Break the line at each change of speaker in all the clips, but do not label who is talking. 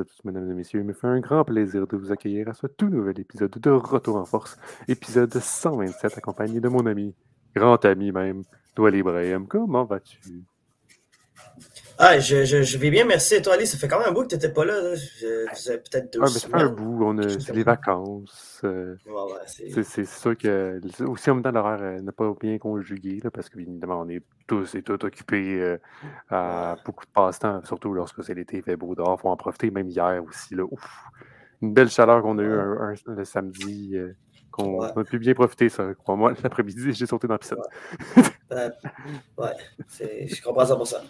à tous, mesdames et messieurs. Il me fait un grand plaisir de vous accueillir à ce tout nouvel épisode de Retour en Force, épisode 127, accompagné de mon ami, grand ami même, Doual Ibrahim. Comment vas-tu?
Ah, je, je, je, vais bien, merci. Et toi, Ali, ça fait quand même un bout que tu n'étais pas là. là. peut-être deux
ah, mais ça fait un bout. On a, c'est les vacances. Euh, ouais, ouais, c'est... C'est, sûr que aussi en même temps, l'horaire euh, n'a pas bien conjugué là, parce qu'évidemment, on est tous et toutes occupés euh, à beaucoup de passe-temps, surtout lorsque c'est l'été, il fait beau dehors. Il faut en profiter, même hier aussi. Là. Ouf, une belle chaleur qu'on a eue un, le samedi. qu'on a pu bien profiter, ça. Crois-moi, l'après-midi, j'ai sauté dans la piscine.
Ouais, ouais je comprends ça pour ça.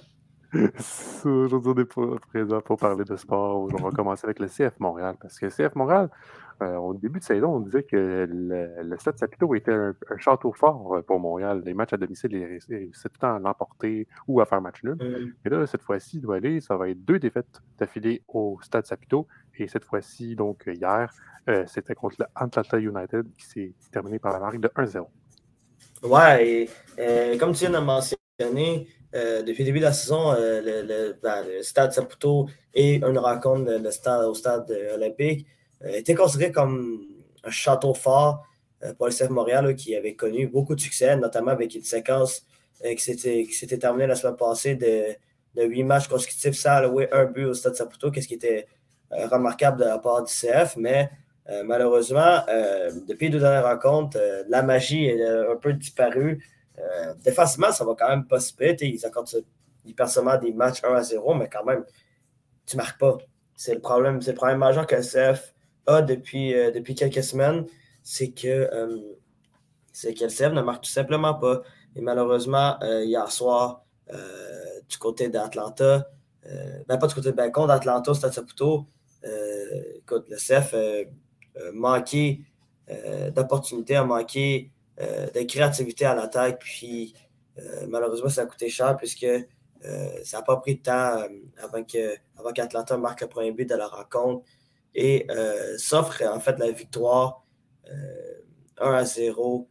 Aujourd'hui, on est présent pour parler de sport. On va commencer avec le CF Montréal. Parce que le CF Montréal, euh, au début de saison, on disait que le, Stade Saputo était un, château fort pour Montréal. Les matchs à domicile, ils réussissaient tout le temps à l'emporter ou à faire match nul. Mm. Mais là, cette fois-ci, il doit aller. Ça va être deux défaites d'affilée au Stade Saputo. Et cette fois-ci, donc hier, euh, c'était contre le Atlanta United qui s'est terminé par la marque de 1-0.
Ouais, et euh, comme tu viens de mentionner, euh, depuis le début de la saison, euh, le, stade Saputo et une rencontre au stade euh, olympique étaient considérés comme un château fort pour le CF Montréal qui avait connu beaucoup de succès, notamment avec une séquence qui s'était terminée la semaine passée de, huit matchs consécutifs sans allouer un but au stade Saputo, ce qui était remarquable de la part du CF, mais malheureusement, depuis les deux dernières rencontres, la magie est un peu disparue. Euh, défensivement, ça va quand même pas se péter. Ils accordent perdent seulement des matchs 1 à 0, mais quand même, tu marques pas. C'est le problème, c'est le problème majeur que le CF a depuis, euh, depuis quelques semaines, c'est que, euh, c'est le CF ne marque tout simplement pas. Et malheureusement, hier soir, du côté d'Atlanta, ben pas du côté de Bacon, d'Atlanta, Stade Saputo, écoute, le CF a manqué d'opportunités, a manqué euh, de créativité à l'attaque. Puis euh, malheureusement, ça a coûté cher puisque euh, ça n'a pas pris de temps avant qu'Atlanta avant marque le premier but de la rencontre et s'offre en fait la victoire 1 à 0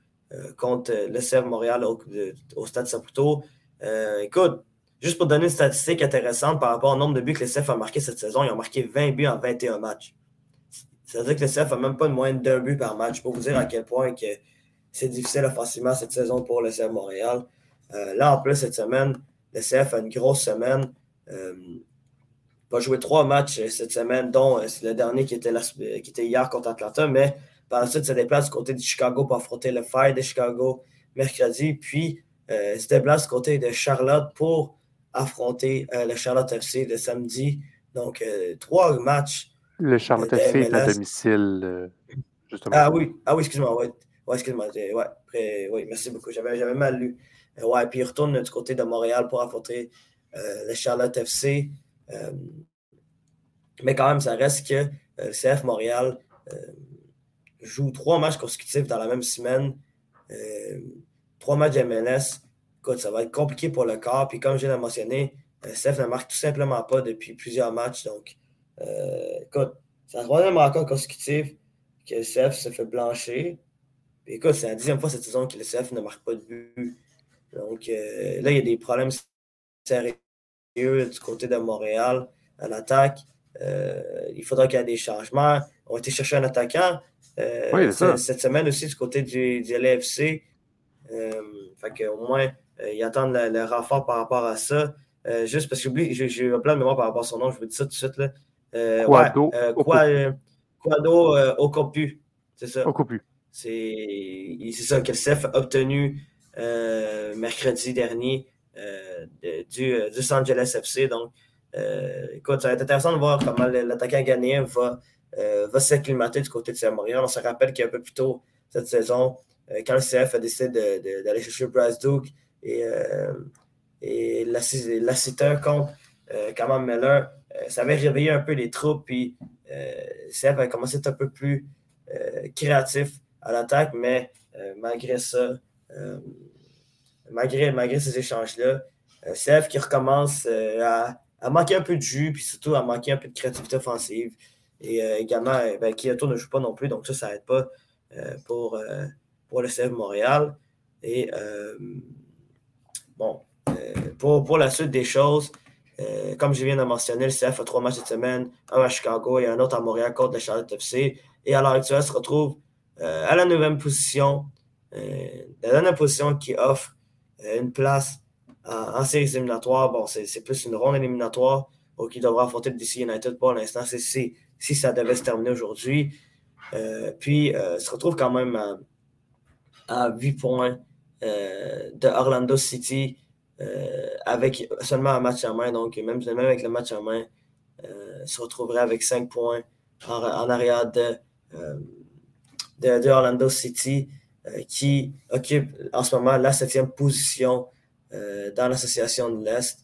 contre le CF Montréal au, Stade Saputo. écoute, juste pour donner une statistique intéressante par rapport au nombre de buts que le CF a marqué cette saison, ils ont marqué 20 buts en 21 matchs. C'est-à-dire que le CF n'a même pas de moyenne d'un but par match pour vous dire à quel point que c'est difficile offensivement cette saison pour le CF Montréal. Euh, là, en plus, cette semaine, le CF a une grosse semaine. Euh, va jouer trois matchs euh, cette semaine, dont le dernier qui était, qui était hier contre Atlanta, mais par la suite, se déplace du côté de Chicago pour affronter le Fire de Chicago mercredi, puis se déplace du côté de Charlotte pour affronter le Charlotte FC le samedi. Donc, trois matchs.
Le Charlotte FC est à domicile, justement.
Ah oui, ah oui excuse-moi. Ouais. Ouais, excuse-moi. Ouais, oui, merci beaucoup. J'avais mal lu. Euh, ouais, puis il retourne du côté de Montréal pour affronter euh, le Charlotte FC. Euh, mais quand même, ça reste que le CF Montréal joue trois matchs consécutifs dans la même semaine. trois matchs MLS. Écoute, ça va être compliqué pour le corps. Puis comme je l'ai mentionné, le CF ne marque tout simplement pas depuis plusieurs matchs. Donc, écoute, c'est la troisième rencontre consécutive que CF se fait écoute, c'est la dixième fois cette saison que le CF ne marque pas de but. Donc euh, là, il y a des problèmes sérieux du côté de Montréal à l'attaque. Euh, il faudra qu'il y ait des changements. On va été chercher un attaquant euh, cette semaine aussi du côté du, du LFC. fait au moins, ils attendent le, renfort par rapport à ça. juste parce que j'ai eu plein de mémoire par rapport à son nom, je vous dis ça tout de suite. Là. Quado, ouais, Quado Okopu. C'est ça.
Okopu.
C'est ça que le CEF a obtenu euh, mercredi dernier euh, du, euh, du, Los Angeles FC. Donc, écoute, ça va être intéressant de voir comment l'attaquant ghanéen va, va s'acclimater du côté de CF Montréal. On se rappelle qu'un peu plus tôt cette saison, quand le CF a décidé d'aller chercher Bryce Duke et, et Lassiter contre Kamal Miller, ça avait réveillé un peu les troupes. Puis, CF a commencé à être un peu plus créatif à l'attaque, mais euh, malgré ça, euh, malgré, malgré ces échanges-là, euh, CF qui recommence à, manquer un peu de jus, puis surtout à manquer un peu de créativité offensive. Et également, ben, Kyoto ne joue pas non plus, donc ça, ça n'aide pas pour, pour le CF Montréal. Et bon, pour, pour, la suite des choses, comme je viens de mentionner, le CF a trois matchs cette semaine, un à Chicago et un autre à Montréal contre le Charlotte FC. Et à l'heure actuelle, se retrouve à la neuvième position, la dernière position qui offre une place en, séries éliminatoires. Bon, c'est plus une ronde éliminatoire qui devra affronter le DC United pour l'instant, si, si ça devait se terminer aujourd'hui. puis, se retrouve quand même à 8 points euh, de Orlando City euh, avec seulement un match en main. Donc, même, même avec le match en main, euh, se retrouverait avec 5 points en, arrière de, de, Orlando City, qui occupe en ce moment la septième position dans l'association de l'Est.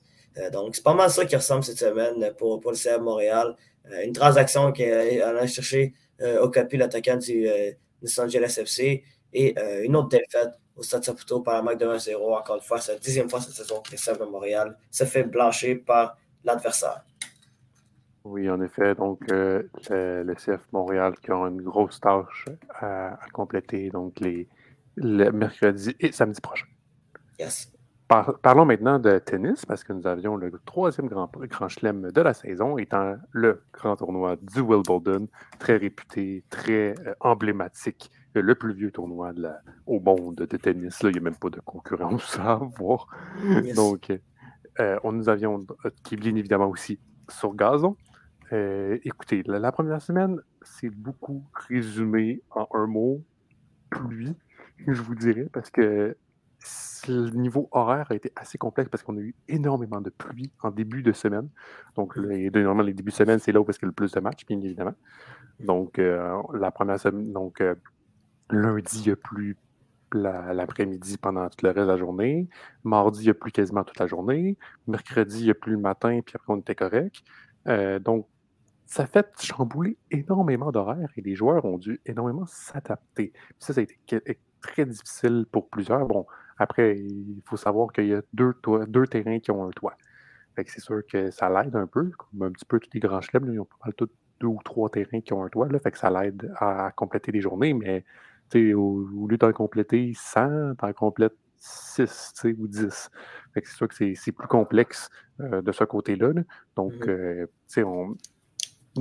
donc, c'est pas mal ça qui ressemble cette semaine pour, pour le CF Montréal. une transaction qui est allée chercher au capi l'attaquant du Los Angeles FC et une autre défaite au Stade Saputo par la marque de 1-0. Encore une fois, c'est la dixième fois cette saison que le Montréal se fait blancher par l'adversaire.
Oui, en effet. Donc, euh, le, CF Montréal qui a une grosse tâche à, compléter donc les, le mercredi et samedi prochain.
Yes.
parlons maintenant de tennis parce que nous avions le troisième grand, grand chelem de la saison, étant le grand tournoi du Wimbledon, très réputé, très euh, emblématique le plus vieux tournoi au monde de tennis. il n'y a même pas de concurrence à avoir. Donc, euh, on nous avions Kivlin évidemment aussi sur gazon. Euh, écoutez, la, première semaine, c'est beaucoup résumé en un mot, pluie, je vous dirais, parce que le niveau horaire a été assez complexe parce qu'on a eu énormément de pluie en début de semaine. Donc, normalement, les débuts de semaine, c'est là où il y a le plus de matchs, bien évidemment. Donc, euh, la première semaine, donc, Lundi, il n'y a plus l'après-midi pendant tout le reste de la journée. Mardi, il n'y a plus quasiment toute la journée. Mercredi, il n'y a plus le matin, puis après, on était correct. Euh, donc, ça fait chambouler énormément d'horaires et les joueurs ont dû énormément s'adapter. Ça, ça a été très difficile pour plusieurs. Bon, après, il faut savoir qu'il y a deux, deux terrains qui ont un toit. c'est sûr que ça l'aide un peu, comme un petit peu tous les grands chelems, ils ont pas mal deux ou trois terrains qui ont un toit, là, fait que ça l'aide à compléter les journées, mais au, au, lieu d'en compléter 100, t'en complètes 6 ou 10. c'est sûr que c'est plus complexe euh, de ce côté-là. Donc, mmh. euh, on,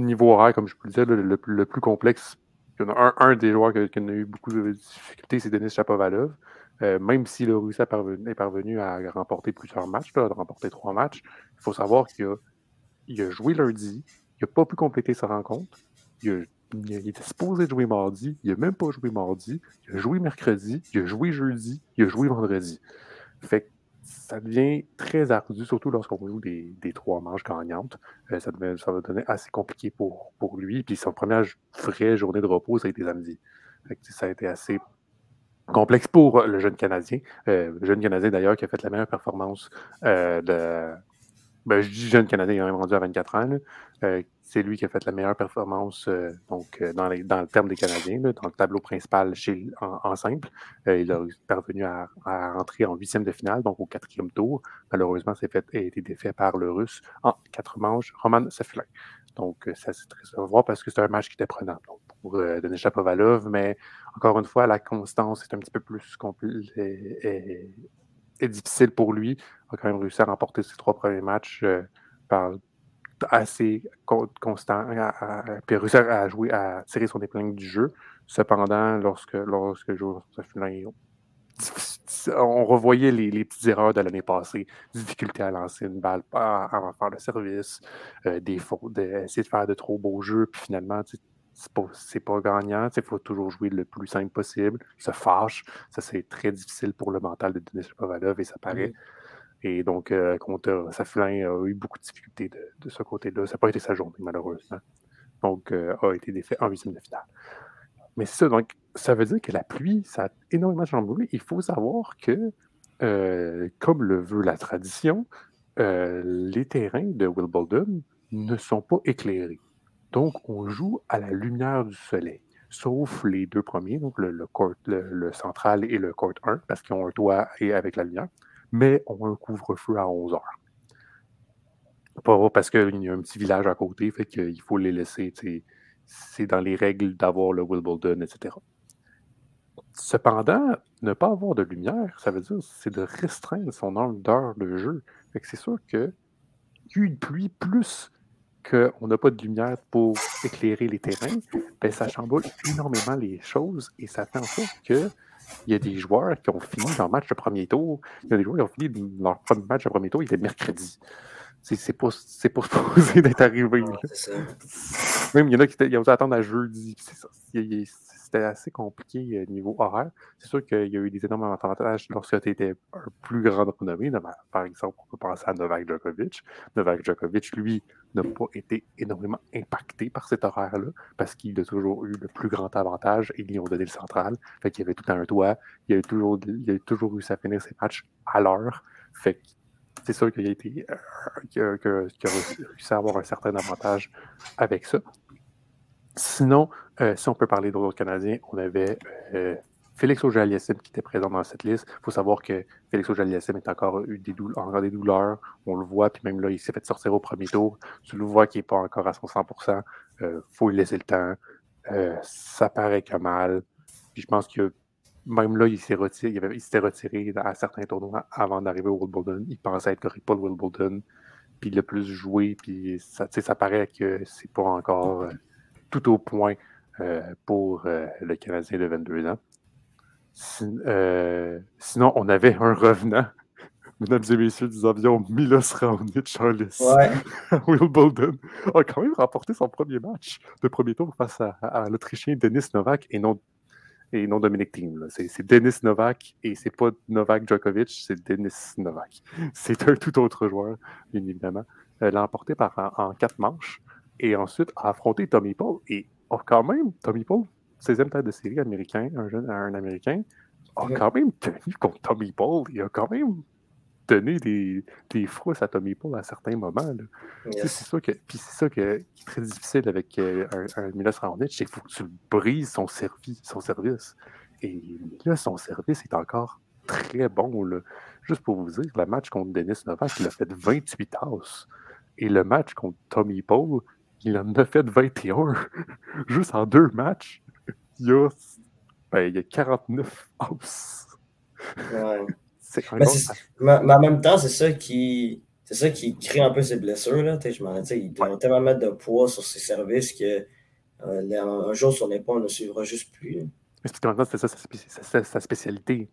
niveau horaire, comme je vous le disais, le, plus complexe, il y en a un, des joueurs qui, a eu beaucoup de difficultés, c'est Denis Chapovalov. Euh, même s'il a réussi à est parvenu à remporter plusieurs matchs, à remporter trois matchs, il faut savoir qu'il a, il a joué lundi, il n'a pas pu compléter sa rencontre, il était supposé jouer mardi, il n'a même pas joué mardi, il a joué mercredi, il a joué jeudi, il a joué vendredi. Fait ça devient très ardu, surtout lorsqu'on joue des, des, trois manches gagnantes. Euh, ça, devient, ça va devenir assez compliqué pour, pour lui. Puis son première vraie journée de repos, ça a été samedi. ça a été assez complexe pour le jeune Canadien. Euh, le jeune Canadien, d'ailleurs, qui a fait la meilleure performance euh, de. Ben, je dis jeune Canadien, il est même rendu à 24 ans. Là, c'est lui qui a fait la meilleure performance euh, donc, euh, dans, le terme des Canadiens, dans le tableau principal en, simple. Euh, il a parvenu à, rentrer en huitième de finale, donc au quatrième tour. Malheureusement, c'est fait a été défait par le Russe en quatre manches, Roman Seflin. Donc, ça, c'est très voir parce que c'est un match qui était prenant pour Denis Chapovalov, mais encore une fois, la constance est un petit peu plus et, difficile pour lui. A quand même réussi à remporter ses trois premiers matchs par assez constant, puis réussir à jouer, à tirer son épingle du jeu. Cependant, lorsque, lorsque on revoyait les, petites erreurs de l'année passée, difficulté à lancer une balle, à, faire le service, euh, essayer de faire de trop beaux jeux, puis finalement, c'est pas, pas gagnant. Il faut toujours jouer le plus simple possible. Se fâche. Ça, c'est très difficile pour le mental de Denis Pavalov et ça paraît. Et donc, euh, contre Saflin a eu beaucoup de difficultés de, ce côté-là. Ça n'a pas été sa journée, malheureusement. Donc, euh, a été défait en huitième de finale. Mais ça, donc, ça veut dire que la pluie, ça a énormément chamboulé. Il faut savoir que, euh, comme le veut la tradition, les terrains de Wimbledon ne sont pas éclairés. Donc, on joue à la lumière du soleil, sauf les deux premiers, donc le, central et le court 1, parce qu'ils ont un toit et avec la lumière mais on a un couvre-feu à 11 heures. Pas parce qu'il y a un petit village à côté, fait qu'il faut les laisser. C'est dans les règles d'avoir le Wimbledon, etc. Cependant, ne pas avoir de lumière, ça veut dire c'est de restreindre son nombre d'heures de jeu. c'est sûr que y a eu de pluie plus qu'on n'a pas de lumière pour éclairer les terrains, ben, ça chamboule énormément les choses et ça fait en sorte que il y a des joueurs qui ont fini leur match de premier tour. Il y a des joueurs qui ont fini leur premier match de premier tour, il était mercredi. C'est pas, pas supposé d'être arrivé. Même il y en a qui ont dû attendre à jeudi. C'était assez compliqué euh, niveau horaire. C'est sûr qu'il y a eu des énormes avantages lorsque tu étais un plus grand renommée. Par exemple, on peut penser à Novak Djokovic. Novak Djokovic, lui, n'a pas été énormément impacté par cet horaire-là parce qu'il a toujours eu le plus grand avantage et ils ont donné le central. Fait qu'il avait tout un toit. Il a toujours, il a toujours réussi à finir ses matchs à l'heure. Fait c'est sûr qu'il a, été, euh, réussi à avoir un certain avantage avec ça. Sinon, euh, si on peut parler d'autres Canadiens, on avait euh, Félix auger qui était présent dans cette liste. Il faut savoir que Félix auger est encore eu des, encore des douleurs. On le voit, puis même là, il s'est fait sortir au premier tour. Tu le vois qu'il n'est pas encore à son 100%. Il faut lui laisser le temps. ça paraît que mal. Puis je pense que même là, il s'est retiré, il, s'était retiré à certains tournois avant d'arriver au Wimbledon. Il pensait être correct pour le Wimbledon. Puis il a plus joué, puis ça, ça paraît que c'est pas encore euh, tout au point euh, pour euh, le Canadien de 22 ans. sinon, on avait un revenant. Mesdames et messieurs, nous avions Milos Raonic Charles
ouais.
Wimbledon a quand même remporté son premier match de premier tour face à, à l'Autrichien Denis Novak et non et non Dominic Thiem. C'est Denis Novak et c'est pas Novak Djokovic, c'est Denis Novak. C'est un tout autre joueur, bien évidemment. Euh, l'a emporté par, en, quatre manches et ensuite a affronté Tommy Paul. Et oh, quand même, Tommy Paul, 16e tête de série américain, un jeune un Américain, a quand même tenu contre Tommy Paul. Il a quand même donner des, des frousses à Tommy Paul à certains moments. C'est ça, que, puis ça qui est très difficile avec euh, un, un Milos Raonic, c'est qu'il faut que tu brises son, service, son service. Et là, son service est encore très bon. Là. Juste pour vous dire, le match contre Denis Novak, il a fait 28 tasses. Et le match contre Tommy Paul, il en a fait 21. Juste en deux matchs, il y a, ben, il y a 49 tasses.
Mais, en même temps, c'est ça qui. C'est ça qui crée un peu ces blessures. Là. Je m'en il doit tellement mettre de poids sur ses services que euh, un jour son épaule ne suivra juste plus.
Mais c'était ça sa, spécialité.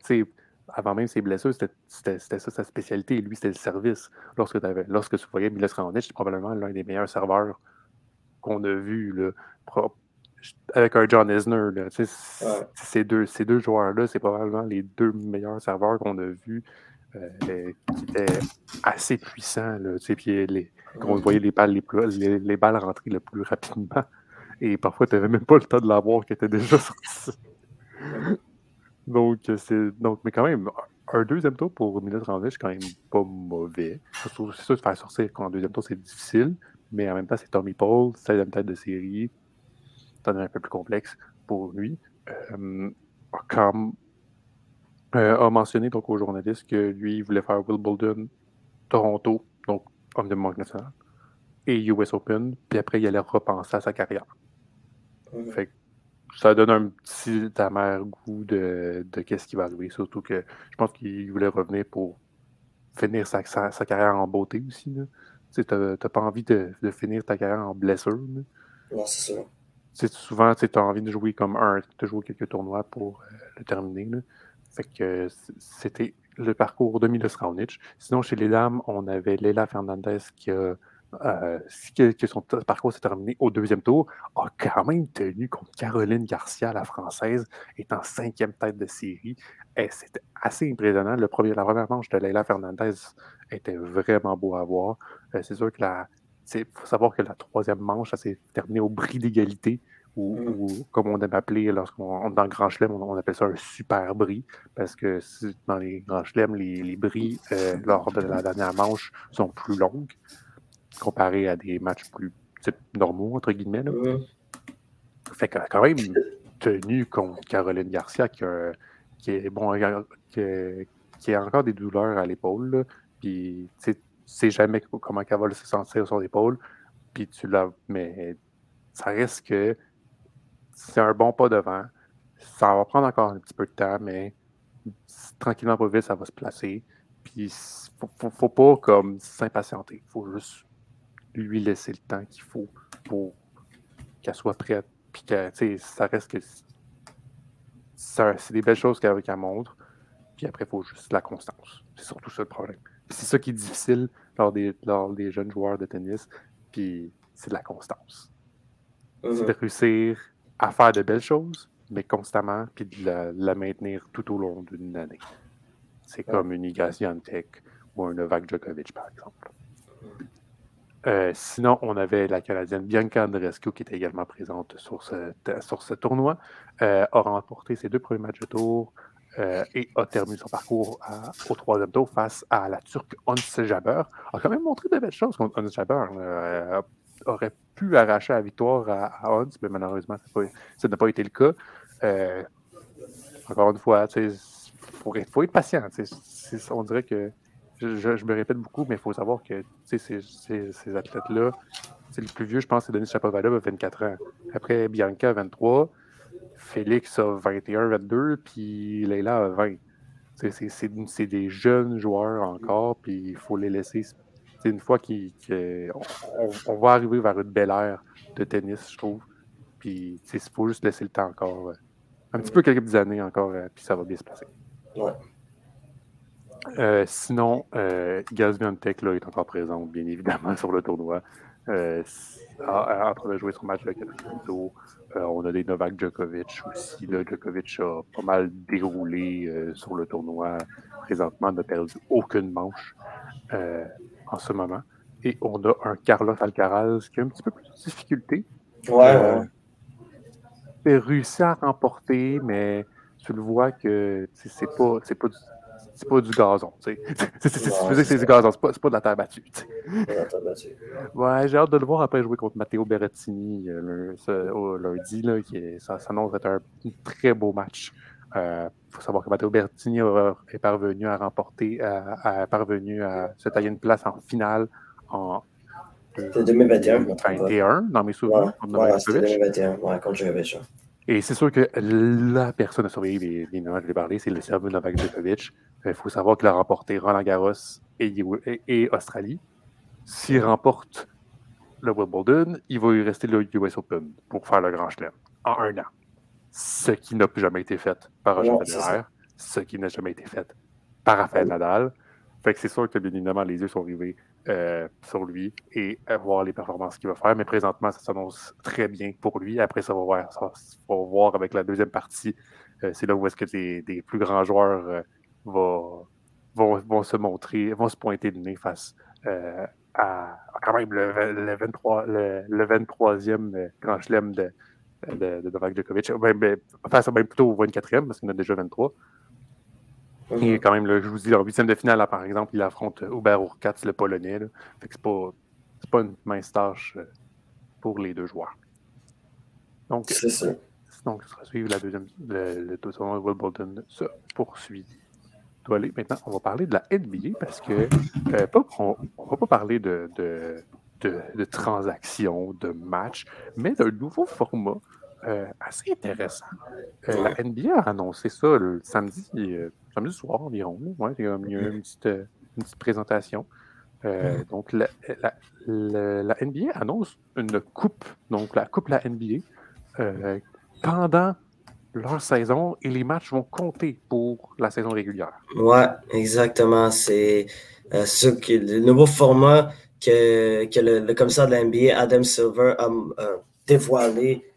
avant même ses blessures, c'était ça sa spécialité. Lui, c'était le service. Lorsque, lorsque tu voyais Milos Raonic, c'est probablement l'un des meilleurs serveurs qu'on a vu. Là, avec un John Isner. Ces deux, ces deux joueurs-là, c'est probablement les deux meilleurs serveurs qu'on a vus euh, qui étaient assez puissants. Là, puis les, on voyait les balles, les, plus, les, balles rentrer le plus rapidement. Et parfois, tu n'avais même pas le temps de l'avoir qui était déjà sorti. donc, c'est. Donc, mais quand même, un deuxième tour pour Milos Raonic, c'est quand même pas mauvais. C'est sûr de faire sortir en deuxième tour, c'est difficile. Mais en même temps, c'est Tommy Paul, 16e tête de série un peu plus complexe pour lui. Euh, comme euh, a mentionné donc aux journalistes que lui il voulait faire Wimbledon, Toronto, donc homme de manque national, et US Open, puis après il allait repenser à sa carrière. Fait ça donne un petit amer goût de, de qu'est-ce qu'il va jouer, surtout que je pense qu'il voulait revenir pour finir sa, sa, carrière en beauté aussi. Tu n'as pas envie de, de, finir ta carrière en blessure.
Non, c'est ça
souvent, tu as envie de jouer comme un, de jouer quelques tournois pour euh, le terminer. Fait que c'était le parcours de Milos Raonic. Sinon, chez les dames, on avait Leila Fernandez qui a euh, que, son parcours s'est terminé au deuxième tour, a quand même tenu contre Caroline Garcia, la française, étant cinquième tête de série. C'était assez impressionnant. Le premier, la première manche de Leila Fernandez était vraiment beau à voir. Euh, c'est sûr que la, il faut savoir que la troisième manche, ça s'est terminé au bris d'égalité, ou, mm. comme on aime appeler lorsqu'on dans le Grand Chelem, on, appelle ça un super bris, parce que dans les Grands Chelem, les, les bris euh, lors de la dernière manche sont plus longues, comparés à des matchs plus normaux, entre guillemets. Mm. Fait que quand même tenu contre Caroline Garcia, qui, qui est bon, qui, a encore des douleurs à l'épaule, puis sais jamais comment elle va se sentir sur l'épaule, puis tu l'as. Mais ça reste que c'est un bon pas devant. Ça va prendre encore un petit peu de temps, mais tranquillement, pas vite, ça va se placer. Puis faut, faut, pas comme s'impatienter. Il faut juste lui laisser le temps qu'il faut pour qu'elle soit prête. Puis que, ça reste que. C'est des belles choses qu'elle montre. Puis après, il faut juste la constance. C'est surtout ça le problème. C'est ça qui est difficile lors des, lors des jeunes joueurs de tennis. Puis c'est de la constance. C'est de mm-hmm. réussir à faire de belles choses, mais constamment, puis de la, maintenir tout au long d'une année. C'est comme une Iga Tech ou un Novak Djokovic, par exemple. Euh, sinon, on avait la Canadienne Bianca Andreescu qui était également présente sur ce, tournoi, euh, a remporté ses deux premiers matchs de tour euh, et a terminé son parcours au troisième tour face à la Turque Ons Jaber. A quand même montré de belles choses contre Ons Jaber. aurait pu arracher la victoire à, Ons, mais malheureusement, ça n'a pas, été le cas. encore une fois, il faut, être patient. on dirait que je, me répète beaucoup, mais il faut savoir que ces, ces athlètes-là, le plus vieux, je pense, c'est Denis Chapovalov, a 24 ans. Après, Bianca, 23. Félix a 21, 22, puis Leila a 20. C'est des jeunes joueurs encore, puis il faut les laisser. Une fois qu'on on, va arriver vers une belle ère de tennis, je trouve. Puis il faut juste laisser le temps encore. Euh, un petit peu quelques années encore, euh, puis ça va bien se passer. Ouais. Euh, sinon, euh, Gaz là, est encore présent, bien évidemment, sur le tournoi. Euh, en train de jouer son match le quatrième tour. Euh, on a des Novak Djokovic aussi. Là, Djokovic a pas mal déroulé sur le tournoi. Présentement, n'a perdu aucune manche en ce moment. Et on a un Carlos Alcaraz qui a un petit peu plus de difficulté.
Ouais,
Il a réussi à remporter, mais tu le vois que c'est pas, pas du c'est pas du gazon. Tu sais, c'est du gazon, c'est pas, pas de la terre battue. Ouais, j'ai hâte de le voir après jouer contre Matteo Berrettini euh, le, lundi. Là, qui est, ça s'annonce être un, très beau match. Il euh, faut savoir que Matteo Berrettini est parvenu à remporter, a, parvenu à se tailler une place en finale en
2021.
dans mes souvenirs.
Ouais, ouais, 2021, ouais, contre Djokovic.
Et c'est sûr que la personne à surveiller, les, les je l'ai parlé, c'est le Serbe Novak Djokovic. Il faut savoir qu'il a remporté Roland Garros et, Australie. S'il remporte le Wimbledon, il va y rester le US Open pour faire le Grand Chelem en un an. Ce qui n'a plus jamais été fait par Roger Federer, ce qui n'a jamais été fait par Rafael Nadal. Fait que c'est sûr que bien évidemment les yeux sont rivés euh, sur lui et voir les performances qu'il va faire. Mais présentement, ça s'annonce très bien pour lui. Après, ça va voir, ça va voir avec la deuxième partie. Euh, c'est là où est-ce que des, plus grands joueurs euh, vont, vont, se montrer, vont se pointer le nez face à, quand même le, 23, le, 23e euh, grand chelem de, de, Novak Djokovic. Ben, ben, face même plutôt au 24e, parce qu'il en a déjà 23. Et quand même, je vous dis, en huitième de finale, par exemple, il affronte Hubert Urkatz, le Polonais. Là. Fait que c'est pas, pas une mince tâche euh, pour les deux joueurs. Donc, c'est ça. Donc, ça sera suivre la deuxième, le, tournoi de Wimbledon se poursuit aller. Maintenant, on va parler de la NBA parce que euh, on ne va pas parler de, de, de, transactions, de matchs, mais d'un nouveau format euh, assez intéressant. Euh, la NBA a annoncé ça le samedi, samedi soir environ. Ouais, il y a une petite, une petite présentation. donc, la, la, la, NBA annonce une coupe, donc la coupe la NBA, pendant leur saison et les matchs vont compter pour la saison régulière.
Ouais, exactement. C'est euh, ce qui, le nouveau format que, que le, commissaire de la NBA, Adam Silver, a dévoilé euh,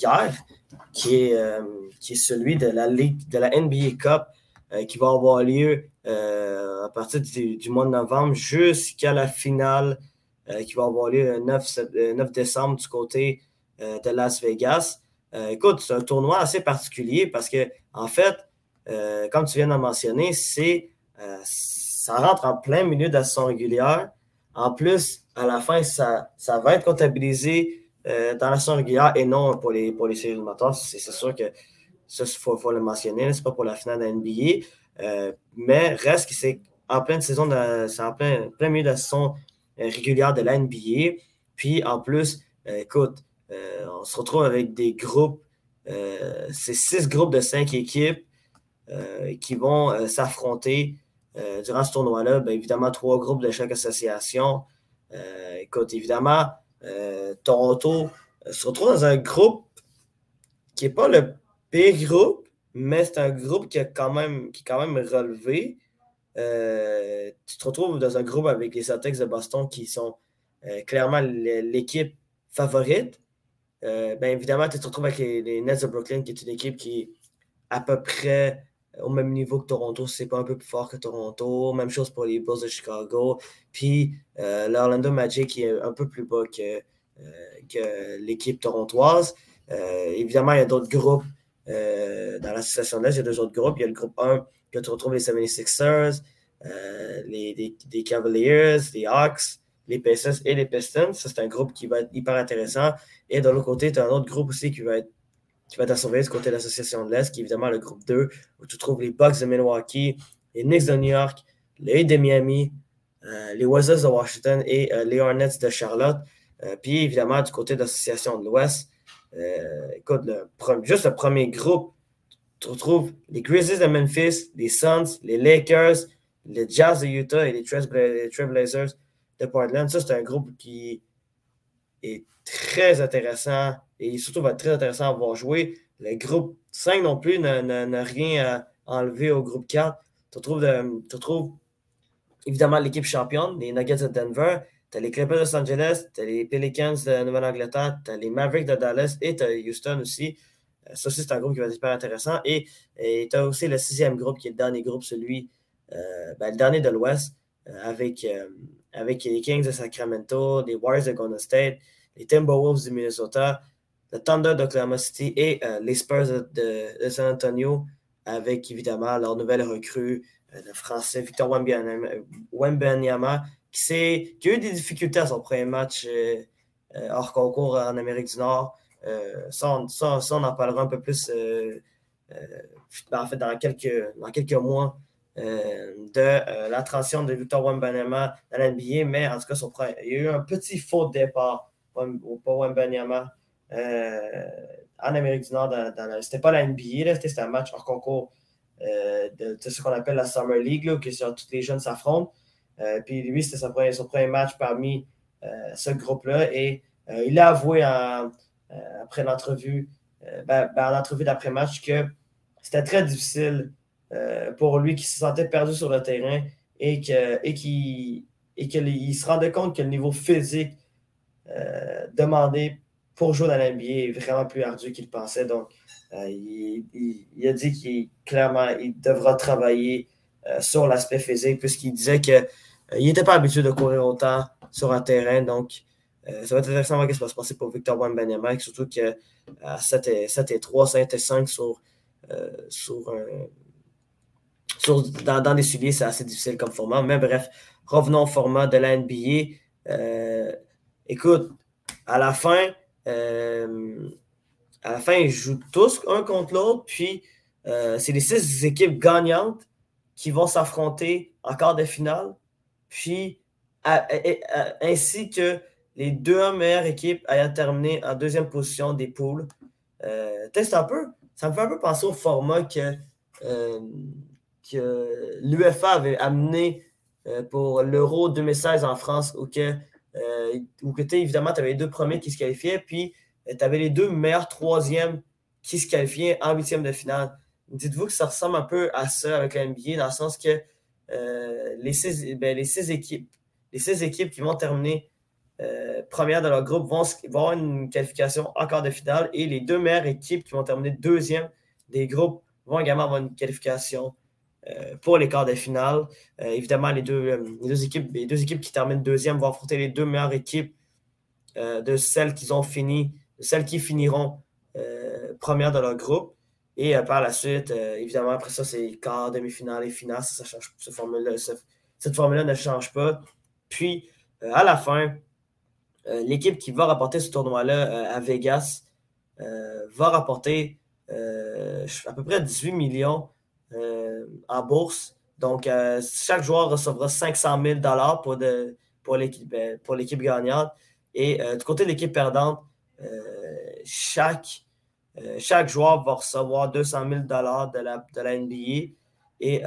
hier, qui est, euh, qui est celui de la Ligue de la NBA Cup qui va avoir lieu à partir du, du, mois de novembre jusqu'à la finale qui va avoir lieu le 9, 9 décembre du côté de Las Vegas. Euh, écoute, c'est un tournoi assez particulier parce que, en fait, euh, comme tu viens de mentionner, c'est euh, ça rentre en plein milieu de la saison régulière. En plus, à la fin, ça, ça va être comptabilisé dans la saison régulière et non pour les, pour les séries C'est sûr que ça, il faut, le mentionner. Ce n'est pas pour la finale de la NBA. mais reste que c'est en pleine saison, c'est en plein, milieu de la saison régulière de la NBA. Puis, en plus, écoute, euh, on se retrouve avec des groupes, euh, c'est six groupes de cinq équipes euh, qui vont s'affronter durant ce tournoi-là. Bien évidemment, trois groupes de chaque association. écoute, évidemment, Toronto se retrouve dans un groupe qui n'est pas le pire groupe, mais c'est un groupe qui, est quand même relevé. tu te retrouves dans un groupe avec les Celtics de Boston qui sont clairement l'équipe favorite. bien évidemment, tu te retrouves avec les, les, Nets de Brooklyn, qui est une équipe qui est à peu près au même niveau que Toronto, c'est pas un peu plus fort que Toronto. Même chose pour les Bulls de Chicago. Puis euh, l'Orlando Magic est un peu plus bas que, euh, que l'équipe torontoise. Euh, évidemment, il y a d'autres groupes dans l'association de l'Est. Il y a deux autres groupes. Il y a le groupe 1 que tu retrouves les 76ers, les, les, Cavaliers, les Hawks, les Pacers et les Pistons. Ça, c'est un groupe qui va être hyper intéressant. Et de l'autre côté, tu as un autre groupe aussi qui va être qui va être surveiller du côté de l'association de l'Est, qui est évidemment le groupe 2, où tu trouves les Bucks de Milwaukee, les Knicks de New York, les Heat de Miami, euh, les Wizards de Washington et euh, les Hornets de Charlotte. Euh, puis évidemment, du côté de l'association de l'Ouest, écoute, le, juste le premier groupe, tu retrouves les Grizzlies de Memphis, les Suns, les Lakers, les Jazz de Utah et les Trailblazers de Portland. Ça, c'est un groupe qui est très intéressant et surtout va être très intéressant à voir jouer. Le groupe 5 non plus n'a rien à enlever au groupe 4. Tu retrouves, évidemment l'équipe championne, les Nuggets de Denver, tu as les Clippers de Los Angeles, tu as les Pelicans de Nouvelle-Angleterre, tu as les Mavericks de Dallas et tu as Houston aussi. Euh, ça aussi, c'est un groupe qui va être super intéressant. Et tu as aussi le sixième groupe qui est le dernier groupe, celui, euh, ben, le dernier de l'Ouest, euh, avec, avec les Kings de Sacramento, les Warriors de Golden State, les Timberwolves du Minnesota, le Thunder d'Oklahoma City et euh, les Spurs de, San Antonio, avec évidemment leur nouvelle recrue, euh, le français Victor Wembanyama, qui, qui, a eu des difficultés à son premier match euh, hors concours en Amérique du Nord. Ça on, en parlera un peu plus en fait, dans, quelques, mois. de la transition de Victor Wembanyama dans l'NBA, mais en tout cas, son, il y a eu un petit faux départ Wembanyama euh, en Amérique du Nord. C'était pas la NBA, c'était un match hors concours euh, de, ce qu'on appelle la Summer League, où tous les jeunes s'affrontent. Euh, puis lui, c'était son premier, match parmi ce groupe-là. Et il a avoué après l'entrevue, ben, ben, en entrevue d'après-match, que c'était très difficile pour lui, qui se sentait perdu sur le terrain et et et se rendait compte que le niveau physique demandé pour jouer dans l'NBA est vraiment plus ardu qu'il pensait. Donc, euh, il, a dit qu'il clairement il devra travailler euh, sur l'aspect physique puisqu'il disait qu'il euh, n'était pas habitué de courir autant sur un terrain. Donc, ça va être intéressant de voir ce qui va se passer pour Victor Wembanyama, surtout que 7, et, 3, 7 et 5 sur, sur, sur dans, dans, souliers, c'est assez difficile comme format. Mais bref, revenons au format de la NBA. écoute, à la fin, euh, à la fin, ils jouent tous un contre l'autre, puis euh, c'est les six équipes gagnantes qui vont s'affronter en quart de finale, puis ainsi que les deux meilleures équipes ayant terminé en deuxième position des poules. Euh, test un peu, ça me fait un peu penser au format que, que l'UFA avait amené pour l'Euro 2016 en France, où que euh, où que, évidemment, tu avais les deux premiers qui se qualifiaient, puis euh, tu avais les deux meilleurs troisièmes qui se qualifiaient en huitième de finale. Dites-vous que ça ressemble un peu à ça avec la NBA, dans le sens que euh, les, six, ben, les, six, équipes, les six équipes qui vont terminer euh, première de leur groupe vont, vont, avoir une qualification encore de finale et les deux meilleures équipes qui vont terminer deuxième des groupes vont également avoir une qualification pour les quarts de finale. Euh, évidemment, les deux, euh, équipes, les deux équipes qui terminent deuxième vont affronter les deux meilleures équipes de celles qui ont fini, celles qui finiront première de leur groupe. Et par la suite, évidemment, après ça, c'est quart, demi-finale et finale. Ça, change, cette formule-là ne change pas. Puis, à la fin, l'équipe qui va rapporter ce tournoi-là à Vegas va rapporter à peu près 18 millions euh, en bourse. Donc, euh, chaque joueur recevra 500 000 pour, de, pour l'équipe ben, gagnante. Et euh, du côté de l'équipe perdante, chaque, joueur va recevoir 200 000 de la, de la NBA. Et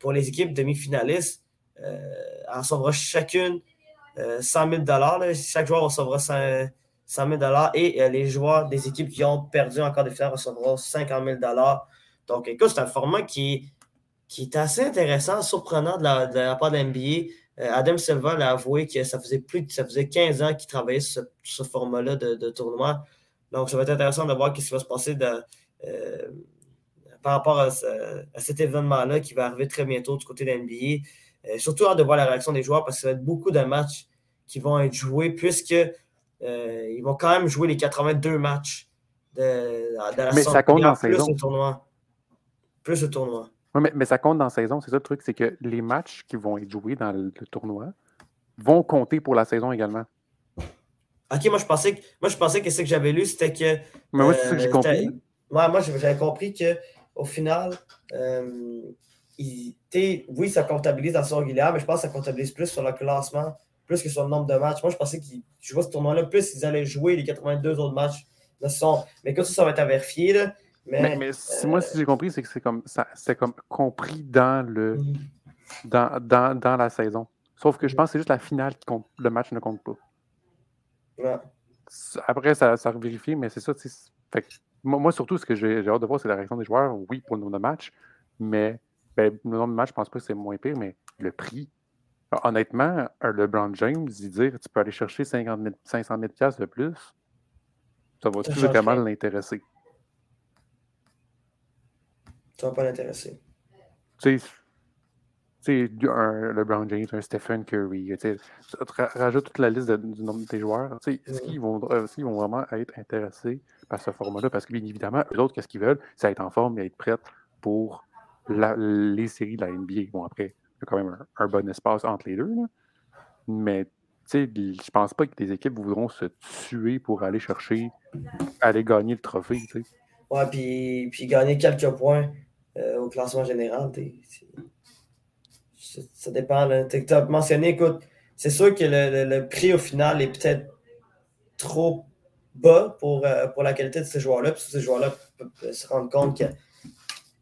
pour les équipes demi-finalistes, elles recevront chacune 100 000 Chaque joueur recevra 100 000 et les joueurs des équipes qui ont perdu encore des finales recevront 50 000 Donc, écoute, c'est un format qui, qui est assez intéressant, surprenant de la, part de l'NBA. Adam Silva l'a avoué que ça faisait plus ça faisait 15 ans qu'il travaillait sur ce, format-là de, tournoi. Donc, ça va être intéressant de voir ce qui va se passer de, par rapport à, cet événement-là qui va arriver très bientôt du côté de l'NBA. Euh, surtout hâte de voir la réaction des joueurs parce que ça va être beaucoup de matchs qui vont être joués puisque euh, ils vont quand même jouer les 82 matchs de, de la
mais ça compte
plus
saison.
Le tournoi. Plus le tournoi.
mais, ça compte dans la saison, c'est ça le truc, c'est que les matchs qui vont être joués dans le, tournoi vont compter pour la saison également.
Ok, moi je pensais que, moi, je pensais que ce que j'avais lu, c'était que.
Mais moi, c'est ce que j'ai euh, compris.
moi, j'avais compris que au final, euh, oui, ça comptabilise dans son régulière, mais je pense que ça comptabilise plus sur le classement, plus que sur le nombre de matchs. Moi, je pensais que je vois ce tournoi-là, plus ils allaient jouer les 82 autres matchs de son. Mais que ça, ça va être à vérifier. Là.
Mais, mais, moi, si j'ai compris, c'est que c'est comme ça, c'est comme compris dans le mm. dans, dans, dans, la saison. Sauf que je pense que c'est juste la finale qui compte. Le match ne compte pas. Après, ça, ça vérifie, mais c'est ça. Fait moi, surtout, ce que j'ai hâte de voir, c'est la réaction des joueurs. Oui, pour le nombre de matchs, mais ben, le nombre de matchs, je pense pas que c'est moins pire, mais le prix. Honnêtement, un LeBron James, il dire tu peux aller chercher 50 500 000 de plus, ça va toujours vraiment l'intéresser?
Ça va pas l'intéresser.
Tu sais, un LeBron James, un Stephen Curry, rajoute toute la liste du nombre des joueurs. Est-ce qu'ils vont, euh, vont, vraiment être intéressés par ce format-là? Parce que bien évidemment, eux autres, qu'est-ce qu'ils veulent? C'est être en forme et être prêts pour les séries de la NBA. Bon, après, il y a quand même un, bon espace entre les deux. Là. Mais je pense pas que les équipes voudront se tuer pour aller chercher, aller gagner le trophée. T'sais.
Ouais, puis, puis gagner quelques points euh, au classement général ça dépend. Tu as mentionné, écoute, c'est sûr que le, prix au final est peut-être trop bas pour, euh, pour la qualité de ces joueurs-là. Puis ces joueurs-là peuvent se rendre compte que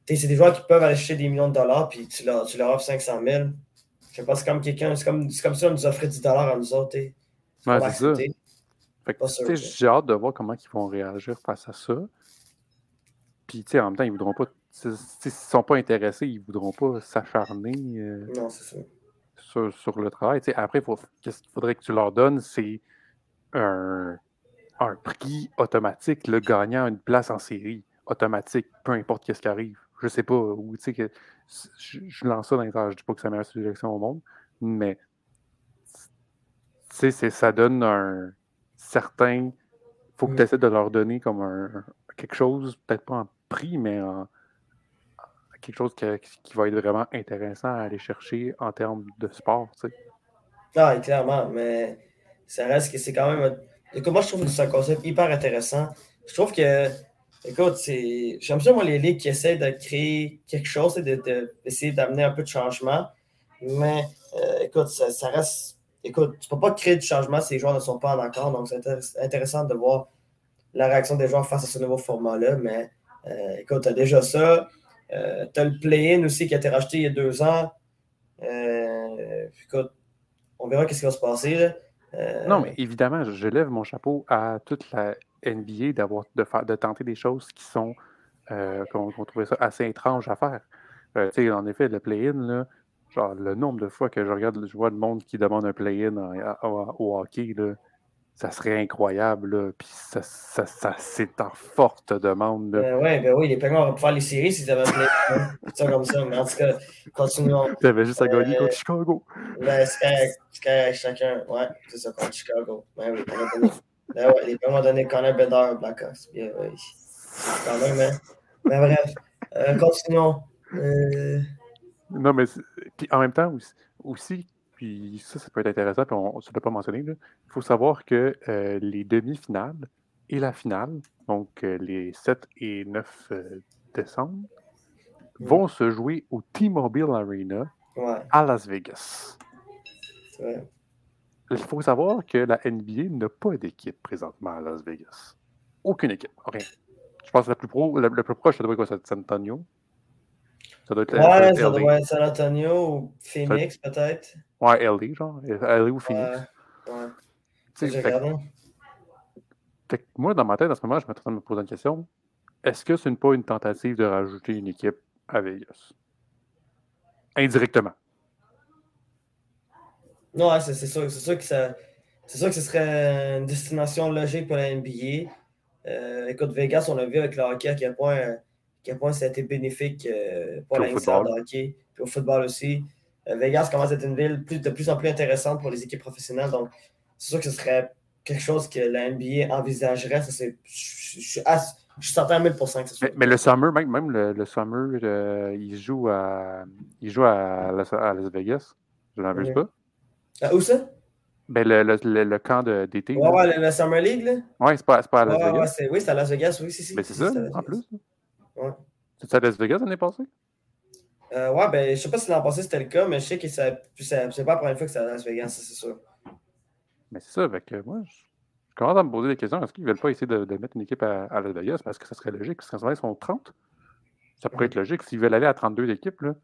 c'est des joueurs qui peuvent aller acheter des millions de dollars, puis tu leur, tu leur offres 500 000. Je sais pas, c'est comme quelqu'un, c'est comme, comme si on nous offrait 10 dollars à nous autres.
Ouais, c'est ça. J'ai hâte de voir comment ils vont réagir face à ça. Puis, en même temps, ils ne voudront pas S'ils ne sont pas intéressés, ils ne voudront pas s'acharner
euh,
sur, le travail. après, qu'est-ce qu'il faudrait que tu leur donnes, c'est un, prix automatique, le gagnant une place en série automatique, peu importe ce qui arrive. Je ne sais pas où, tu sais, que je, lance ça dans les Je ne dis pas que c'est la meilleure suggestion au monde, mais ça donne un certain. Il faut que mm. tu essaies de leur donner comme un, quelque chose, peut-être pas en prix, mais en, quelque chose qui va être vraiment intéressant à aller chercher en termes de sport. Tu sais.
Ah, clairement, mais ça reste que c'est quand même. Écoute, moi, je trouve que c'est un concept hyper intéressant. Je trouve que, écoute. J'aime ça, moi, les ligues qui essaient de créer quelque chose et d'essayer d'amener un peu de changement. Mais, euh, écoute, ça, reste. Écoute, tu ne peux pas créer du changement si les joueurs ne sont pas en accord. Donc, c'est intéressant de voir la réaction des joueurs face à ce nouveau format-là. Mais, euh, écoute, tu as déjà ça. Euh, tu as le play-in aussi qui a été racheté il y a deux ans. Euh, on verra ce qui va se passer.
Euh, non, mais évidemment, je, lève mon chapeau à toute la NBA de, faire, de tenter des choses qui sont qu'on trouvait ça assez étrange à faire. en effet, le play-in, genre le nombre de fois que je regarde, je vois le monde qui demande un play-in au hockey, là, ça serait incroyable. Puis ça, ça, ça c'est en forte demande.
Ben ouais, ben oui, les Penguins pu faire les séries s'ils avaient ça comme ça. Mais en tout cas, continuons.
Tu avais juste à gagner contre euh, Chicago.
Ben, c'est correct, chacun. Ouais, c'est ça, contre Chicago. Ben oui, ben ouais, les Penguins ont donné Connor Bedard aux Blackhawks. Bien, oui. Quand même, hein. Ben bref, euh, continuons. Euh...
Non, mais puis en même temps aussi, puis ça, ça peut être intéressant, puis on ne l'a pas mentionné. Il faut savoir que euh, les demi-finales et la finale, donc euh, les 7 et 9 euh, décembre, vont se jouer au T-Mobile Arena à Las Vegas. Il faut savoir que la NBA n'a pas d'équipe présentement à Las Vegas. Aucune équipe, rien. Je pense que la plus, pro, la, plus proche, ça doit être quoi, San Antonio?
Ça doit être, ouais, ça doit être San Antonio ou Phoenix, peut-être.
Ouais, LA, genre. LA ou Phoenix?
Ouais.
moi, dans ma tête, à ce moment, je me train de me poser une question. Est-ce que ce n'est pas une tentative de rajouter une équipe à Vegas? Indirectement.
Non, c'est sûr, sûr, que ça. C'est sûr que ce serait une destination logique pour la NBA. Euh, écoute, Vegas, on a vu avec le hockey à quel point, quel point ça a été bénéfique euh, pour l'industrie de hockey, puis au football aussi. Euh, Vegas commence à être une ville de plus en plus intéressante pour les équipes professionnelles. Donc, c'est sûr que ce serait quelque chose que la NBA envisagerait. Ça, je, je, suis certain à 1000 que ce
soit. Mais, le Summer, même, même le, Summer, il joue à, il joue à, Las, Vegas. Je n'en veux pas.
où ça?
Ben, le, le, le, camp d'été.
Ouais, ouais, le, Summer League, là.
Ouais, c'est pas, pas à Las Vegas.
oui, c'est à Las Vegas, oui, si, si.
Mais c'est ça, en plus. Ouais. C'est à Las Vegas l'année passée?
Euh, ouais, ben, je sais pas si l'an passé c'était le cas, mais je sais que c'est pas la première fois que c'est à Las Vegas, c'est sûr.
Mais c'est ça, avec moi, je, commence à me poser des questions. Est-ce qu'ils veulent pas essayer de, de, mettre une équipe à, à, Las Vegas parce que ça serait logique? Parce qu'en ce moment, ils sont 30. Ça pourrait être logique. S'ils veulent aller à 32 équipes, là,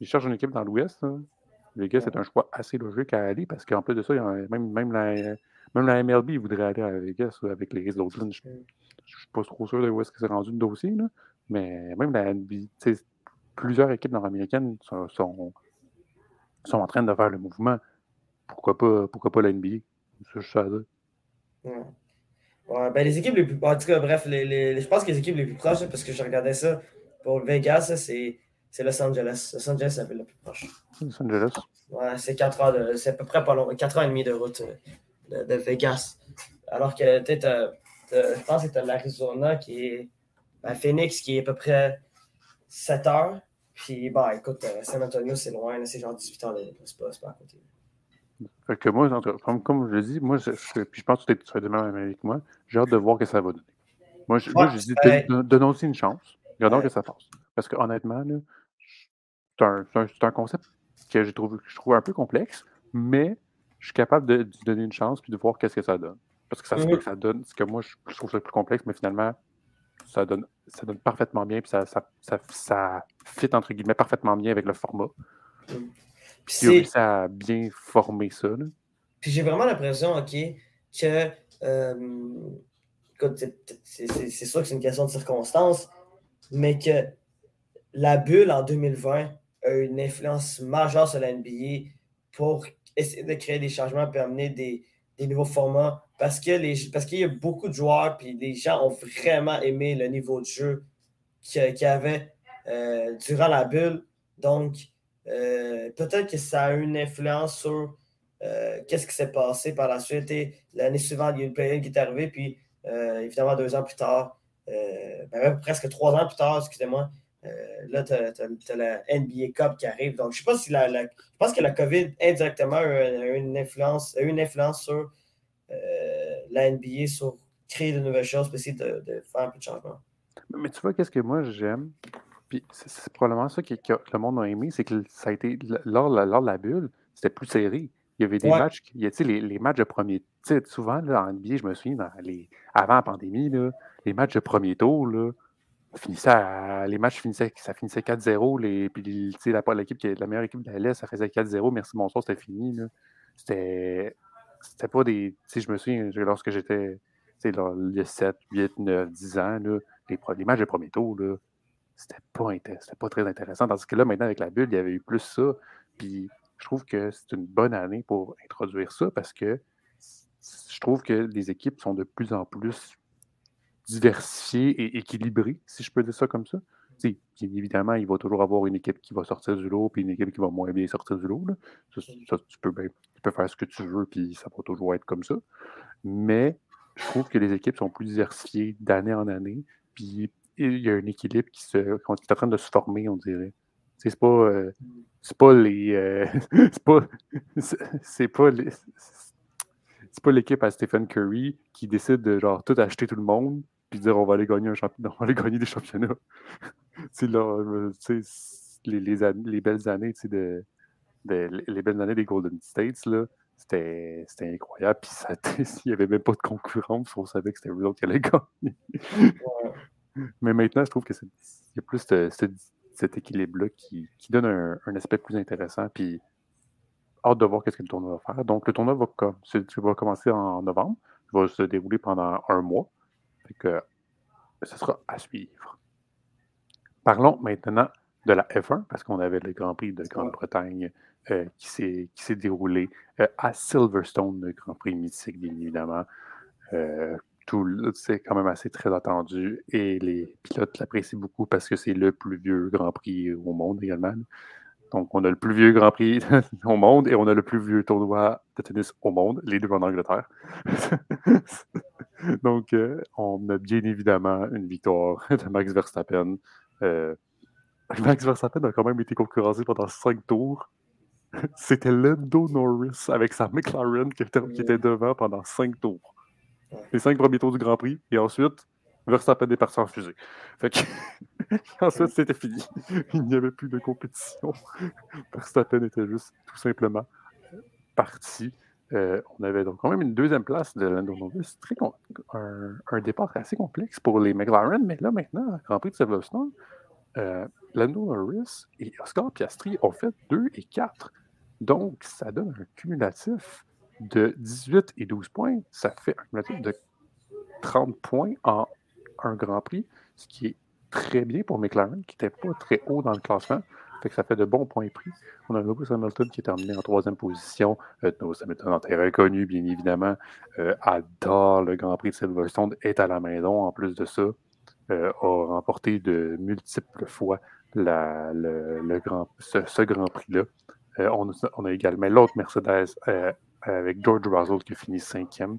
ils cherchent une équipe dans l'Ouest. Vegas, c'est un choix assez logique à aller parce qu'en plus de ça, même, même, la, même la MLB voudrait aller à Vegas avec les risques d'Oakland. Je ne suis pas trop sûr de où est-ce que c'est rendu le dossier, là. Mais même la plusieurs équipes nord-américaines sont, sont, sont, en train de faire le mouvement. Pourquoi pas, pourquoi pas la NBA? C'est juste ça
Ouais. ben les équipes les plus. En tout cas, bref, les, les, je pense que les équipes les plus proches, parce que je regardais ça pour Vegas, c'est c'est Los Angeles. Los Angeles, c'est la ville la plus proche.
Los Angeles.
Ouais, c'est 4 heures de. C'est à peu près pas long. 4 heures et demie de route euh, de, Vegas. Alors que tu je pense que tu l'Arizona qui est. Ben, Phoenix qui est à peu près 7 heures. Puis, bah, écoute, euh, San Antonio, c'est loin, c'est genre 18 heures de c'est pas, pas à côté.
Fait que moi, comme, comme je le dis, moi, je, puis je pense que tu es de même avec moi, j'ai hâte de voir ce que ça va donner. Moi, je, moi, je dis, donnons aussi une chance. Regardons que ça passe. Parce que honnêtement, c'est un, un, concept que je trouve, je trouve un peu complexe, mais je suis capable de, de donner une chance puis de voir qu'est-ce que ça donne. Parce que ça que ça donne ce que moi, je, trouve ça plus complexe, mais finalement, ça donne, ça donne parfaitement bien, puis ça, ça, ça, fit, entre guillemets, parfaitement bien avec le format. Puis réussi à bien former ça.
Puis j'ai vraiment l'impression, OK, que euh, c'est sûr que c'est une question de circonstance, mais que la bulle en 2020 a une influence majeure sur la NBA pour essayer de créer des changements et amener des, nouveaux formats parce que parce qu'il y a beaucoup de joueurs puis les gens ont vraiment aimé le niveau de jeu qu'il y avait euh, durant la bulle. Donc, euh, peut-être que ça a une influence sur euh, qu'est-ce qui s'est passé par la suite. L'année suivante, il y a une play qui est arrivée, puis évidemment, deux ans plus tard, ben, presque trois ans plus tard, excusez-moi, là, tu as, la NBA Cup qui arrive. Donc, je ne sais pas si la, je pense que la COVID indirectement a une influence, a une influence sur la NBA, sur créer de nouvelles choses, essayer de, de, faire un peu de changement.
Mais tu vois, qu'est-ce que moi j'aime? Puis c'est probablement ça que, le monde a aimé, c'est que ça a été, lors, lors de la bulle, c'était plus serré. Il y avait des matchs, il y a, les, les matchs de premier titre. Souvent, là, en NBA, je me souviens, dans les, avant la pandémie, là, les matchs de premier tour, là, les matchs finissaient, ça finissait 4-0. Les, puis l'équipe qui est la meilleure équipe de la ça faisait 4-0. Merci, bonsoir, c'était fini. C'était, c'était pas des. Je me souviens, lorsque j'étais il y a 7, 8, 9, 10 ans, là, les, les, matchs de premier tour, là, c'était pas, pas très intéressant. Tandis que là, maintenant, avec la bulle, il y avait eu plus ça. Puis je trouve que c'est une bonne année pour introduire ça parce que je trouve que les équipes sont de plus en plus diversifiées et équilibrées, si je peux dire ça comme ça. bien évidemment, il va toujours avoir une équipe qui va sortir du lot, puis une équipe qui va moins bien sortir du lot. Ça, tu, peux, tu peux faire ce que tu veux, puis ça va toujours être comme ça. Mais je trouve que les équipes sont plus diversifiées d'année en année, puis il y a un équilibre qui, se, est en train de se former, on dirait. C'est pas, euh, c'est pas les. Euh, c'est pas. C'est pas les. C'est pas l'équipe à Stephen Curry qui décide de genre tout acheter tout le monde puis dire on va aller gagner un championnat, on va aller gagner des championnats. c'est là, les, les, les, belles années de, de, les belles années des Golden States là, c'était incroyable. Puis il n'y avait même pas de concurrence, on savait que c'était eux autres qui allaient gagner. Mais maintenant, je trouve que y a plus cet équilibre-là qui, donne un, aspect plus intéressant. Puis hâte de voir ce que le tournoi va faire. Donc, le tournoi va, commencer en novembre. Il va se dérouler pendant un mois. Que, ce sera à suivre. Parlons maintenant de la F1, parce qu'on avait le Grand Prix de Grande-Bretagne euh, qui s'est déroulé euh, à Silverstone, le Grand Prix mythique, bien évidemment. Euh, c'est quand même assez très attendu et les pilotes l'apprécient beaucoup parce que c'est le plus vieux Grand Prix au monde également. Donc, on a le plus vieux Grand Prix au monde et on a le plus vieux tournoi de tennis au monde, les deux en Angleterre. Donc, on a bien évidemment une victoire de Max Verstappen. Max Verstappen a quand même été concurrencé pendant cinq tours. C'était Lando Norris avec sa McLaren qui était, devant pendant cinq tours. Les cinq premiers tours du Grand Prix. Et ensuite, Verstappen est parti en fusée. Fait que... ensuite, c'était fini. Il n'y avait plus de compétition. Verstappen était juste tout simplement parti. Euh, on avait donc quand même une deuxième place de Lando Norris. Très un, un, départ assez complexe pour les McLaren, mais là maintenant, Grand Prix de Silverstone, euh, Lando Norris et Oscar Piastri ont fait 2 et 4. Donc, ça donne un cumulatif de 18 et 12 points. Ça fait un cumulatif de 30 points en un Grand Prix, ce qui est très bien pour McLaren, qui n'était pas très haut dans le classement. Ça fait de bons points pris. On a Lewis Hamilton qui est terminé en troisième position. Euh, Lewis Hamilton, en terrain connu, bien évidemment, euh, adore le Grand Prix de Silverstone, est à la maison en plus de ça. Euh, a remporté de multiples fois le, grand, ce, Grand Prix-là. On, a également l'autre Mercedes avec George Russell qui finit cinquième.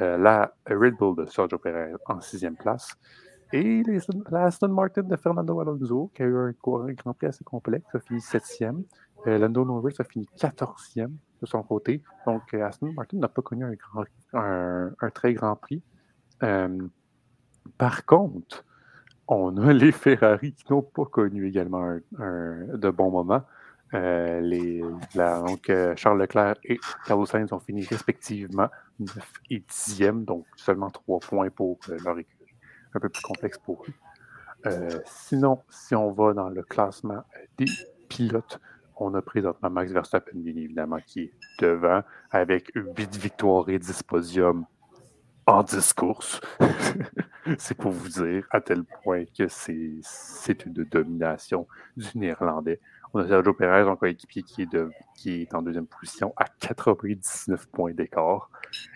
la Red Bull de Sergio Perez en sixième place. Et les, la Aston Martin de Fernando Alonso, qui a eu un, Grand Prix assez complexe, a fini septième. Lando Norris a fini quatorzième de son côté. Donc, Aston Martin n'a pas connu un, très grand prix. Par contre, on a les Ferrari qui n'ont pas connu également un, de bons moments. Euh, donc, euh, Charles Leclerc et Carlos Sainz ont fini respectivement 9 et 10e, donc seulement 3 points pour euh, leur écurie. Un peu plus complexe pour eux. sinon, si on va dans le classement des pilotes, on a présentement Max Verstappen, bien évidemment, qui est devant avec 8 victoires et 10 podiums en discours. c'est pour vous dire à tel point que c'est une domination du néerlandais. On a Sergio Perez, un coéquipier qui est, qui est en deuxième position à 99 points d'écart.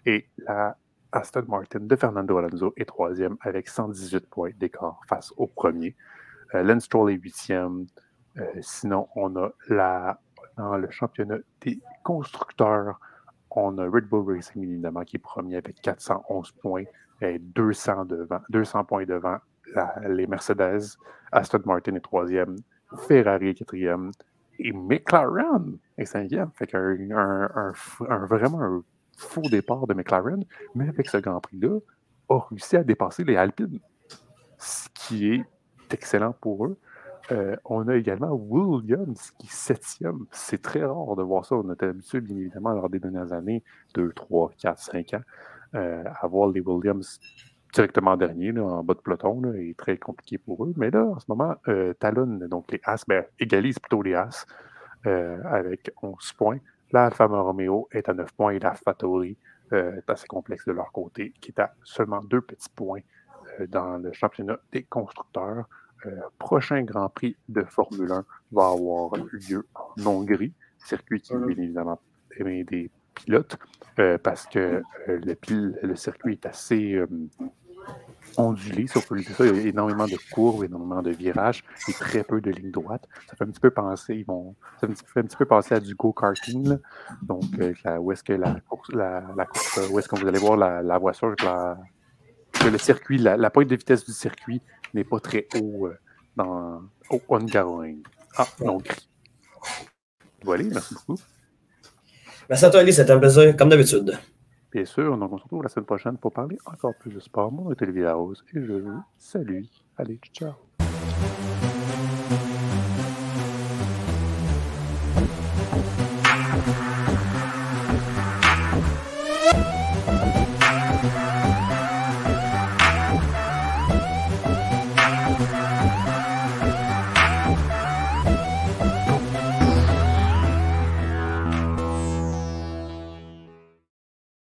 Et la Aston Martin de Fernando Alonso est troisième avec 118 points d'écart face au premier. Euh, Lance Stroll est huitième. Euh, sinon, on a la, dans le championnat des constructeurs, on a Red Bull Racing, évidemment, qui est premier avec 411 points et 200, devant, 200 points devant les Mercedes. Aston Martin est troisième. Ferrari est quatrième. Et McLaren est cinquième. Fait qu'un un, vraiment faux départ de McLaren, mais avec ce Grand Prix-là, a réussi à dépasser les Alpines, ce qui est excellent pour eux. Euh, on a également Williams qui est septième. C'est très rare de voir ça. On était habitué, bien évidemment, lors des dernières années, 2, 3, 4, 5 ans, euh, à voir les Williams directement dernier, en bas de peloton, là, très compliqué pour eux. Mais là, en ce moment, euh, donc les As, ben, égalisent plutôt les As euh, avec 11 points. La Alfa Romeo est à 9 points et la Fatori est assez complexe de leur côté, qui est à seulement deux petits points dans le championnat des constructeurs. Euh, prochain Grand Prix de Formule 1 va avoir lieu en Hongrie, circuit qui, bien évidemment, des pilotes, euh, parce que euh, le, circuit est assez ondulé, si on peut dire ça. Il y a énormément de courbes, énormément de virages et très peu de lignes droites. Ça fait un petit peu penser, ils vont, ça fait un petit peu penser à du go-karting. Donc, où est-ce que la course, la, course, où est-ce que vous allez voir la, voiture, la, le circuit, la, pointe de vitesse du circuit n'est pas très haut euh, dans, au Hungaroring. Ah, non, gris. Voilà, merci beaucoup.
Merci à toi, Ali, c'était un plaisir, comme d'habitude.
Bien sûr, on se retrouve la semaine prochaine pour parler encore plus de sport. Mon nom est Olivier Rose et je vous salue. Allez, ciao.